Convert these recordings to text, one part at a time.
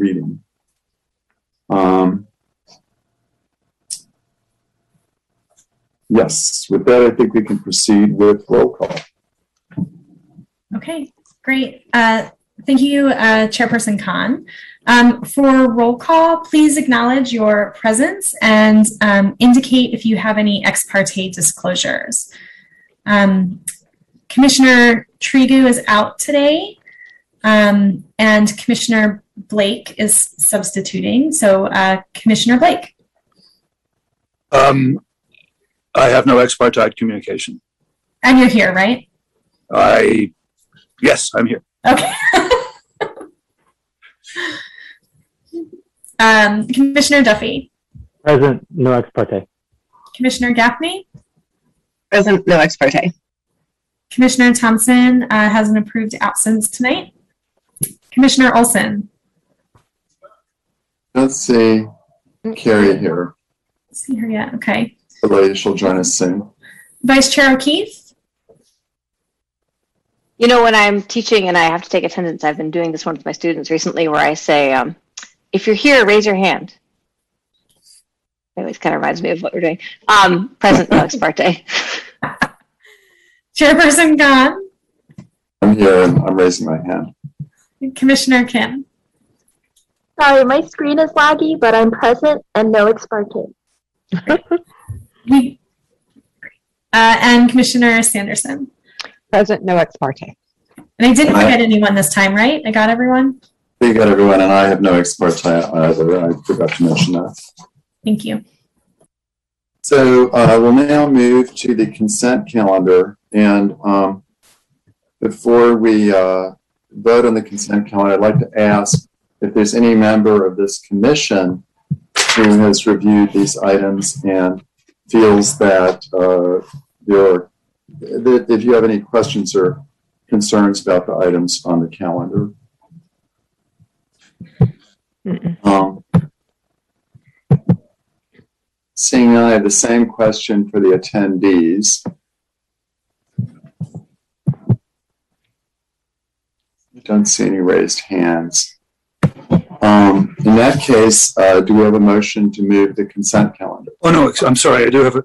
reading. Um, yes, with that, I think we can proceed with roll call. Okay, great. Uh, Thank you, uh, Chairperson Khan. Um, For roll call, please acknowledge your presence and um, indicate if you have any ex parte disclosures. Um, Commissioner Tregub is out today, um, and Commissioner Blake is substituting. So uh, Commissioner Blake. Um, I have no ex parte communication. And you're here, right? I, yes, I'm here. Okay. um, Commissioner Duffy, Present, no ex parte. Commissioner Gaffney, Present, no ex parte. Commissioner Thompson uh, has an approved absence tonight. Commissioner Olson, Let's see Carrie here. see her yet? Okay. Hopefully she'll join us soon. Vice Chair O'Keefe, You know, when I'm teaching and I have to take attendance, I've been doing this one with my students recently where I say, um, if you're here, raise your hand. It always kind of reminds me of what we're doing. Um, present, no ex parte. Chairperson Khan, I'm here and I'm raising my hand. Commissioner Kim. Sorry, my screen is laggy, but I'm present and no ex parte. We, uh, and Commissioner Sanderson. Present, no ex parte. And I didn't Aye. forget anyone this time, right? I got everyone? You got everyone, and I have no ex parte either. I forgot to mention that. Thank you. So uh, we'll now move to the consent calendar. And um, before we uh, vote on the consent calendar, I'd like to ask if there's any member of this commission who has reviewed these items and feels that uh, there, that if you have any questions or concerns about the items on the calendar. Um, Seeing I have the same question for the attendees. I don't see any raised hands. Um, in that case, uh, do we have a motion to move the consent calendar? Oh, no, I'm sorry. I do have a,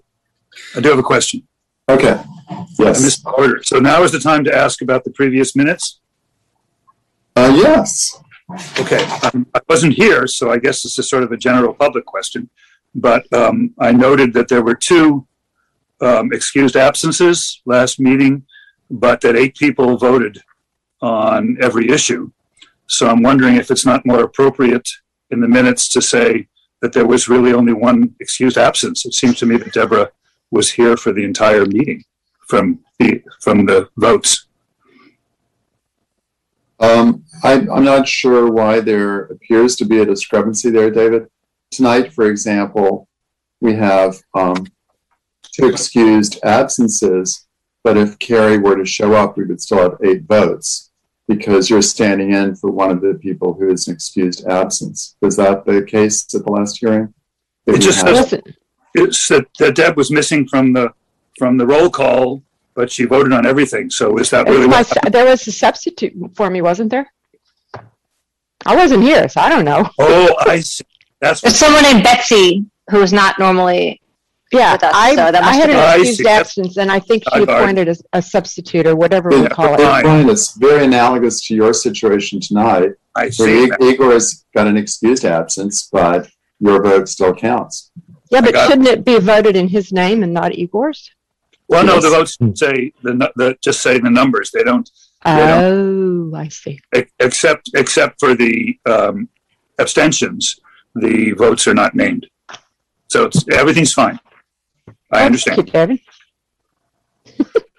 I do have a question. Okay, I yes, missed the order. So now is the time to ask about the previous minutes? uh, yes, Okay, um, I wasn't here, so I guess this is sort of a general public question. But um, I noted that there were two um, excused absences last meeting, but that eight people voted on every issue. So I'm wondering if it's not more appropriate in the minutes to say that there was really only one excused absence. It seems to me that Deborah was here for the entire meeting from the, from the votes. Um, I, I'm not sure why there appears to be a discrepancy there, David. Tonight, for example, we have, um, two excused absences, but if Carrie were to show up, we would still have eight votes because you're standing in for one of the people who is an excused absence. Was that the case at the last hearing? It just have- says- It's that, that Deb was missing from the, from the roll call, but she voted on everything. So is that really what? Was- There was a substitute for me, wasn't there? I wasn't here, so I don't know. Oh, I see. That's There's what, someone named Betsy who is not normally, Yeah, With us, I, so that I must had have been- I an see. excused absence, and I think he Sidebar. appointed a, a substitute or whatever we call it. fine. Brian, it's very analogous to your situation tonight, I where see. I- Igor's got an excused absence, but your vote still counts. Yeah, but got it. shouldn't it be voted in his name and not Igor's? Well, no, the votes say the, nu- the, just say the numbers. They don't, Yeah. Oh, I see. ex- except, except for the, um, abstentions, the votes are not named. So it's, everything's fine. I understand. Thank you, David.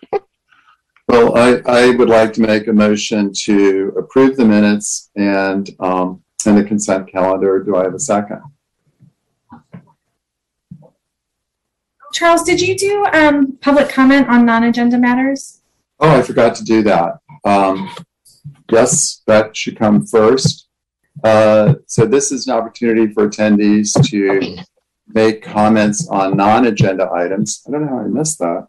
Well, I, I would like to make a motion to approve the minutes and, um, and the consent calendar. Do I have a second? Charles, did you do um, public comment on non-agenda matters? Oh, I forgot to do that. Um, yes, that should come first. Uh, so this is an opportunity for attendees to make comments on non-agenda items. I don't know how I missed that.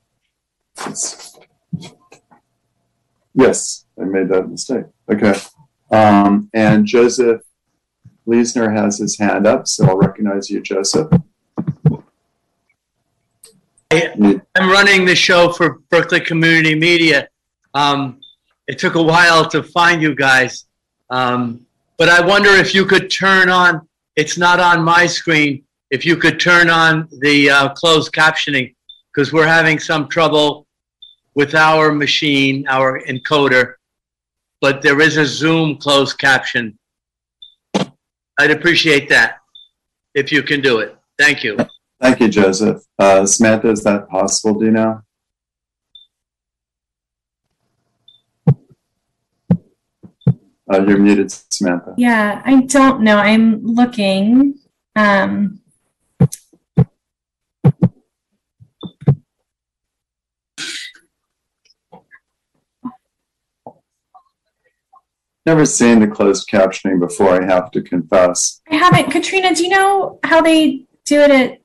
Yes, I made that mistake. Okay. Um, and Joseph Leesner has his hand up, so I'll recognize you, Joseph. I'm running the show for Berkeley Community Media. Um, it took a while to find you guys. Um, but I wonder if you could turn on, it's not on my screen, if you could turn on the uh, closed captioning, because we're having some trouble with our machine, our encoder. But there is a Zoom closed caption. I'd appreciate that if you can do it. Thank you. Thank you, Joseph. Uh, Samantha, is that possible? Do you know? Uh, you're muted, Samantha. Yeah, I don't know. I'm looking. Um, Never seen the closed captioning before, I have to confess. I haven't. Katrina, do you know how they do it at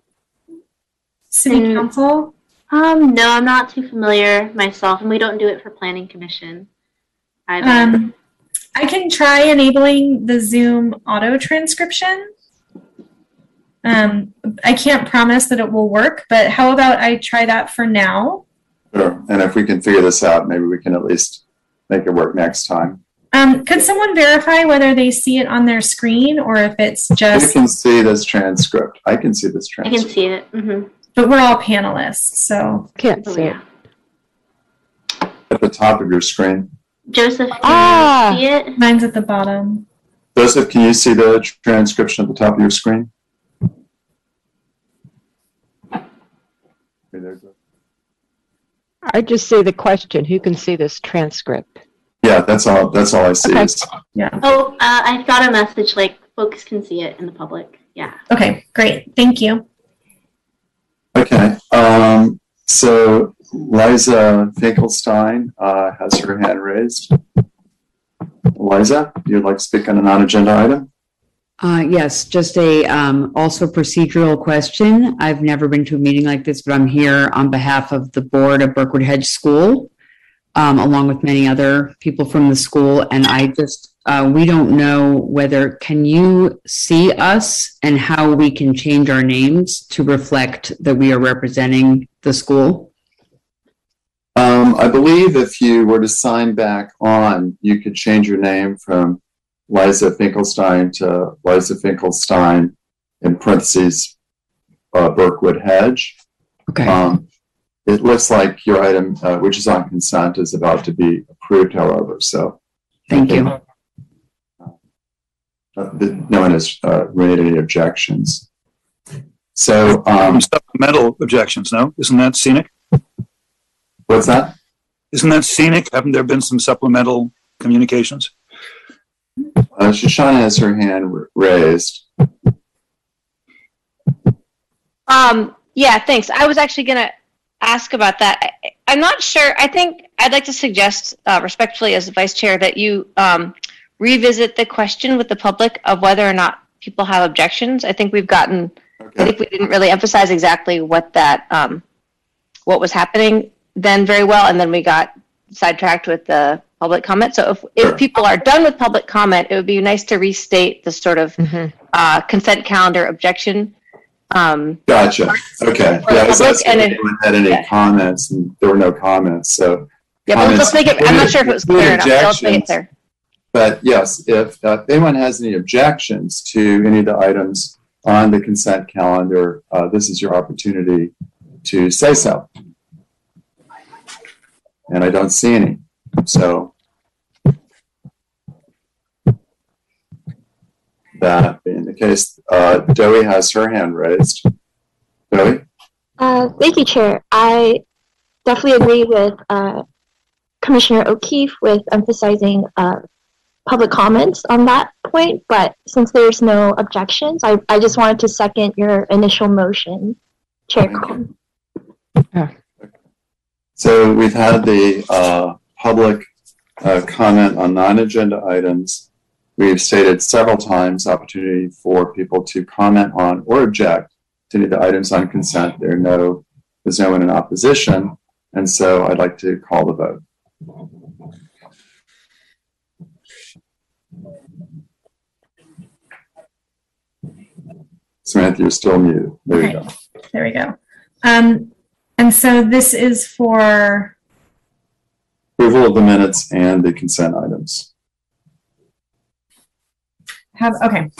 City Mm. Council? Um, no, I'm not too familiar myself, and we don't do it for planning commission. either. Um, I can try enabling the Zoom auto transcription. Um, I can't promise that it will work, but how about I try that for now? Sure. And if we can figure this out, maybe we can at least make it work next time. Um, could someone verify whether they see it on their screen or if it's just? I can see this transcript. I can see this transcript. I can see it. hmm but we're all panelists, so. Can't Oh, see it. At the top of your screen. Joseph, can Ah. you see it? Mine's at the bottom. Joseph, can you see the transcription at the top of your screen? Okay, there you go. I just see the question, who can see this transcript? Yeah, that's all, that's all I see. Okay. is- Oh, uh, I got a message like folks can see it in the public. Yeah. Okay, great. Thank you. Okay, um, so Liza Finkelstein, uh, has her hand raised. Liza, you'd like to speak on a non-agenda item? Uh, yes, just a, um, also procedural question. I've never been to a meeting like this, but I'm here on behalf of the board of Berkwood Hedge School, um, along with many other people from the school. And I just, uh, we don't know whether, can you see us and how we can change our names to reflect that we are representing the school? Um, I believe if you were to sign back on, you could change your name from Liza Finkelstein to Liza Finkelstein in parentheses, uh, Berkwood Hedge. Okay, Um, it looks like your item, uh, which is on consent, is about to be approved, however, so. thank you. Uh, the- no one has, uh, made any objections. So, um, supplemental objections, no? Isn't that scenic? what's that? Isn't that scenic? Haven't there been some supplemental communications? Uh, Shoshana has her hand r- raised. Um, yeah, thanks. I was actually going to ask about that. I, I'm not sure. I think I'd like to suggest uh, respectfully as vice chair that you um, revisit the question with the public of whether or not people have objections. I think we've gotten, I think we didn't really emphasize exactly what that, um, what was happening then very well. And then we got sidetracked with the public comment. So if, Sure. if people are done with public comment, it would be nice to restate the sort of Mhm. uh, consent calendar objection. Um, gotcha. Okay. Yeah, I was asking and if anyone had any yeah. comments and there were no comments, so. Yeah, but let's make it, I'm not sure if it was clear enough, so let's make it clear. But yes, if, uh, anyone has any objections to any of the items on the consent calendar, uh, this is your opportunity to say so. And I don't see any, so. That the case, uh, Dowie has her hand raised. Dowie? Uh, thank you, Chair. I definitely agree with uh, Commissioner O'Keefe with emphasizing uh, public comments on that point, but since there's no objections, I, I just wanted to second your initial motion, Chair Thank Cohen. So we've had the uh, public uh, comment on non-agenda items. We've stated several times opportunity for people to comment on or object to any of the items on consent. There are no, there's no one in opposition, and so I'd like to call the vote. Samantha, you're still muted. There you go. There we go. Um, and so this is for, Approval of the minutes and the consent items. Have, okay.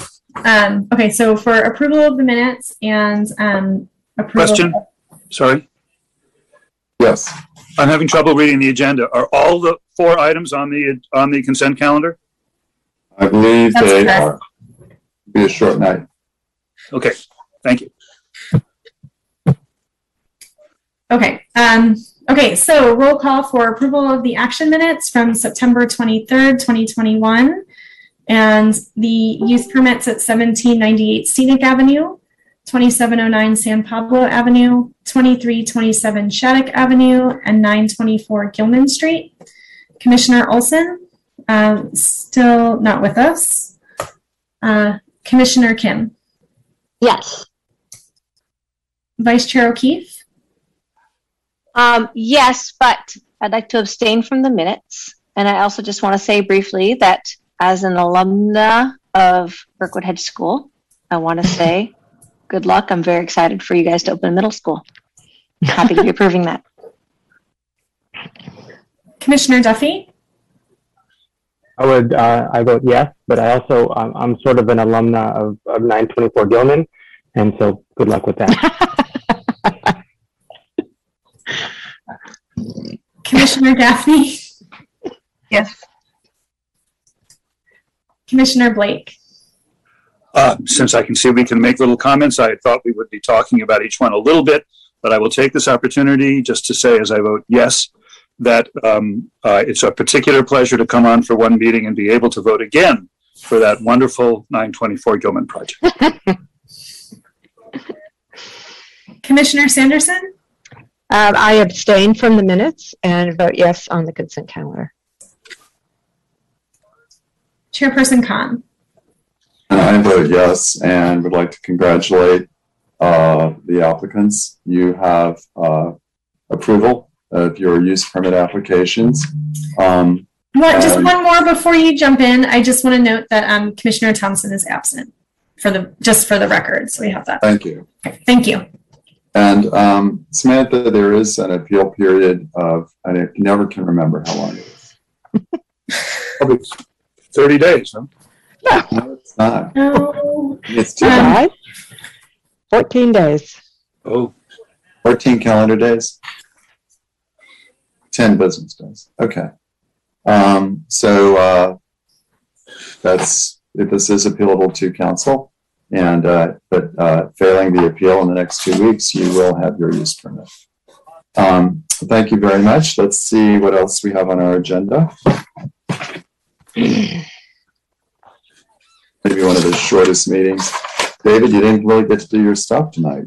Um, okay, so for approval of the minutes and, um, approval. Question? Sorry, Yes, I'm having trouble reading the agenda. Are all the four items on the, on the consent calendar? I believe That's they correct. are. Be a short night. Okay, thank you. Okay, um, okay, so roll call for approval of the action minutes from September twenty-third, twenty twenty-one. And the use permits at seventeen ninety-eight Scenic Avenue, twenty-seven oh nine San Pablo Avenue, twenty-three twenty-seven Shattuck Avenue, and nine twenty-four Gilman Street. Commissioner Olson, um, still not with us. Uh, Commissioner Kim, Yes. Vice Chair O'Keefe, Um, yes, but I'd like to abstain from the minutes. And I also just want to say briefly that as an alumna of Berkwood Hedge School, I want to say good luck. I'm very excited for you guys to open a middle school. Happy to be approving that. Commissioner Duffy, I would, uh, I vote yes, but I also, um, I'm sort of an alumna of, of 924 Gilman, and so good luck with that. Commissioner Gaffney? Yes. Commissioner Blake. Uh, since I can see we can make little comments, I thought we would be talking about each one a little bit, but I will take this opportunity just to say, as I vote yes, that um, uh, it's a particular pleasure to come on for one meeting and be able to vote again for that wonderful 924 Gilman project. Commissioner Sanderson, Um, I abstain from the minutes and vote yes on the consent calendar. Chairperson Khan. And I vote yes and would like to congratulate uh, the applicants. You have uh, approval of your use permit applications. Um, What, just Um, one more before you jump in. I just want to note that um, Commissioner Thompson is absent for the, just for the record. So we have that. Thank you. Thank you. And um, Samantha, there is an appeal period of, I never can remember how long it is. Probably 30 days, huh? No, it's not. No. It's two, Um, Five? 14 days. Oh, 14 calendar days. 10 business days. Okay. Um, so uh, that's, if this is appealable to council, and, uh, but uh, failing the appeal in the next two weeks, you will have your use permit. Um, thank you very much. Let's see what else we have on our agenda. Maybe one of the shortest meetings. David, you didn't really get to do your stuff tonight.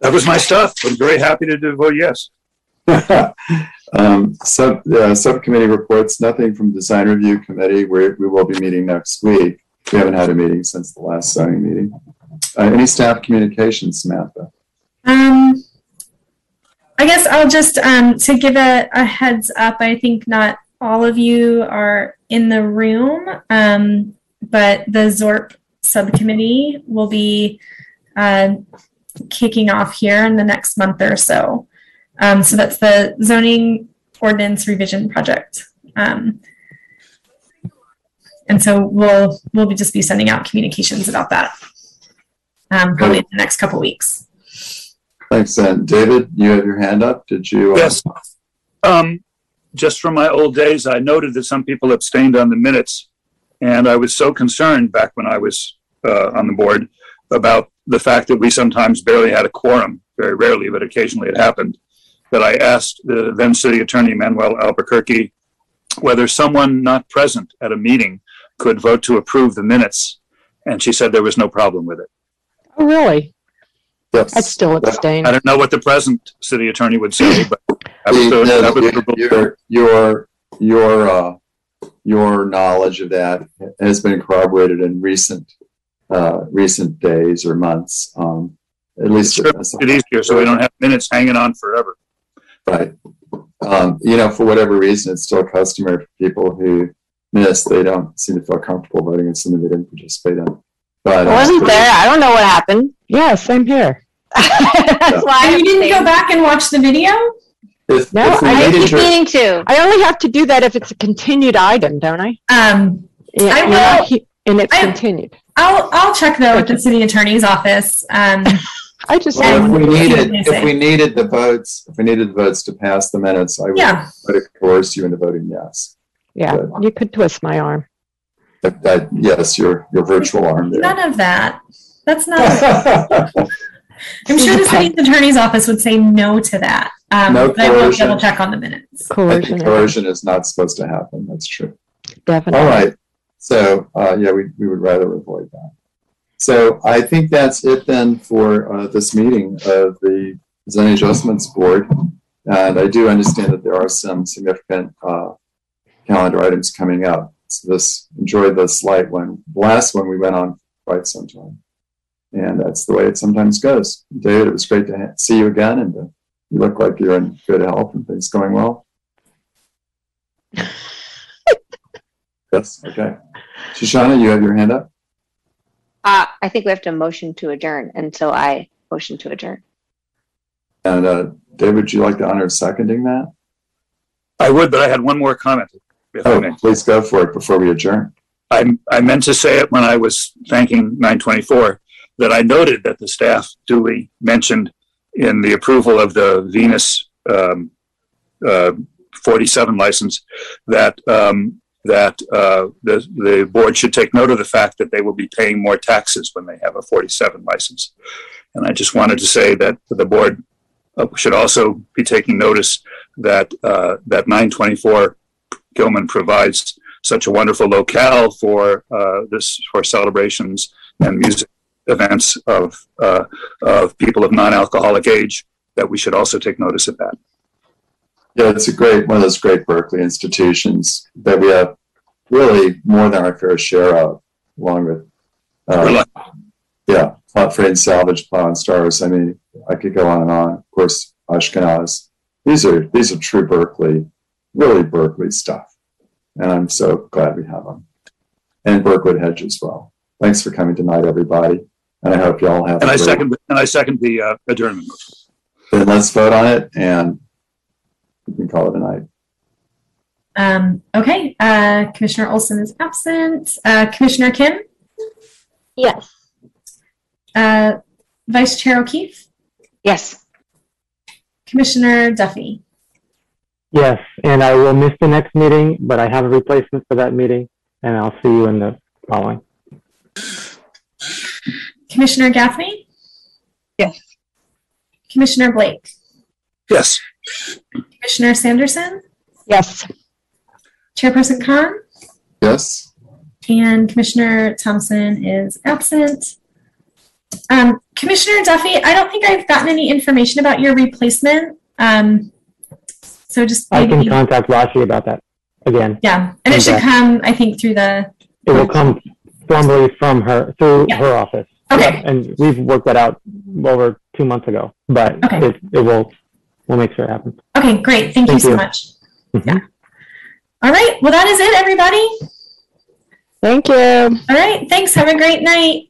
that was my stuff. I'm very happy to do- vote yes. um, sub, uh, subcommittee reports, nothing from design review committee. We, we will be meeting next week. We haven't had a meeting since the last zoning meeting. Uh, any staff communications, Samantha? Um, I guess I'll just, um, to give a, a heads up, I think not all of you are in the room, um, but the ZORP subcommittee will be uh, kicking off here in the next month or so. Um, so that's the zoning ordinance revision project. Um, and so we'll we'll be just be sending out communications about that um, probably in the next couple weeks. Thanks. And David, you have your hand up. Did you? uh, Yes. Um, just from my old days, I noted that some people abstained on the minutes. And I was so concerned back when I was uh, on the board about the fact that we sometimes barely had a quorum, very rarely, but occasionally it happened, that I asked the then city attorney Manuela Albuquerque whether someone not present at a meeting could vote to approve the minutes. And she said there was no problem with it. Oh, really? Yes. I'd still abstain. I don't know what the present city attorney would say, but that was The- the, no, that your- your your your uh, your knowledge of that has been corroborated in recent uh, recent days or months. Um, at least Sure, it easier so we don't have minutes hanging on forever. right. Um, you know, for whatever reason, it's still customary for people who miss. They don't seem to feel comfortable voting in something they didn't participate in. But I uh, wasn't there. I don't know what happened. Yeah, same here. That's why And you didn't go back and watch the video? If, No, if I I keep to- meaning to. I only have to do that if it's a continued item, don't I? Um, Yeah, I will- he- And it's I- continued. I'll, I'll check though with the city attorney's office. Um, I just, Well, if we needed, if we needed the votes, if we needed the votes to pass the minutes, I would yeah, try to coerce you into voting yes. yeah, you could twist my arm. That, that, yes, your, your virtual arm there. none of that. That's not, I'm sure the city attorney's office would say no to that. Um, No but I will coercion. double check on the minutes. I Coercion. think coercion is not supposed to happen. That's true. Definitely. All right. So, uh, yeah, we, we would rather avoid that. So I think that's it then for, uh, this meeting of the zoning adjustments board. And I do understand that there are some significant, uh, calendar items coming up. So this, enjoy the slight one. The Last one we went on quite some time. And that's the way it sometimes goes. David, it was great to ha- see you again and uh, you look like you're in good health and things going well. Yes, okay. Shoshana, you have your hand up? Uh, I think we have to motion to adjourn, and so I motion to adjourn. And uh, David, would you like to honor seconding that? I would, but I had one more comment, Oh, please go for it before we adjourn. I, I meant to say it when I was thanking 924, that I noted that the staff duly mentioned in the approval of the Venus um, uh, 47 license that um, that uh, the the board should take note of the fact that they will be paying more taxes when they have a 47 license. And I just wanted to say that the board uh, should also be taking notice that uh, that 924 Gilman provides such a wonderful locale for uh, this for celebrations and music events of uh, of people of non-alcoholic age that we should also take notice of that. Yeah, it's a great, one of those great Berkeley institutions that we have really more than our fair share of, along with, uh, yeah, Plot Frame Salvage, and Stars. I mean, I could go on and on. Of course, Ashkenaz. These are, these are true Berkeley, really Berkeley stuff. And I'm so glad we have them. And Berkwood Hedge as well. Thanks for coming tonight, everybody. And I hope you all have. And I great- second and I second the uh, adjournment. Then let's vote on it and we can call it a night. Um, okay, uh, Commissioner Olson is absent. Uh, Commissioner Kim, Yes. uh, Vice Chair O'Keefe, Yes. Commissioner Duffy. Yes, and I will miss the next meeting, but I have a replacement for that meeting, and I'll see you in the following. Commissioner Gaffney? Yes. Commissioner Blake? Yes. Commissioner Sanderson? Yes. Chairperson Khan? Yes? And Commissioner Thompson is absent. Um, Commissioner Duffy, I don't think I've gotten any information about your replacement. Um, so just I can contact Rashi about that again. yeah, and it should come, I think, through the, It will come formally from her, through Yeah. her office. Okay, And we've worked that out over two months ago, but Okay. it, it will, we'll make sure it happens. okay, great. Thank you Thank so you. much. Mhm. Yeah. All right, well, that is it, everybody. Thank you. All right, thanks. Have a great night.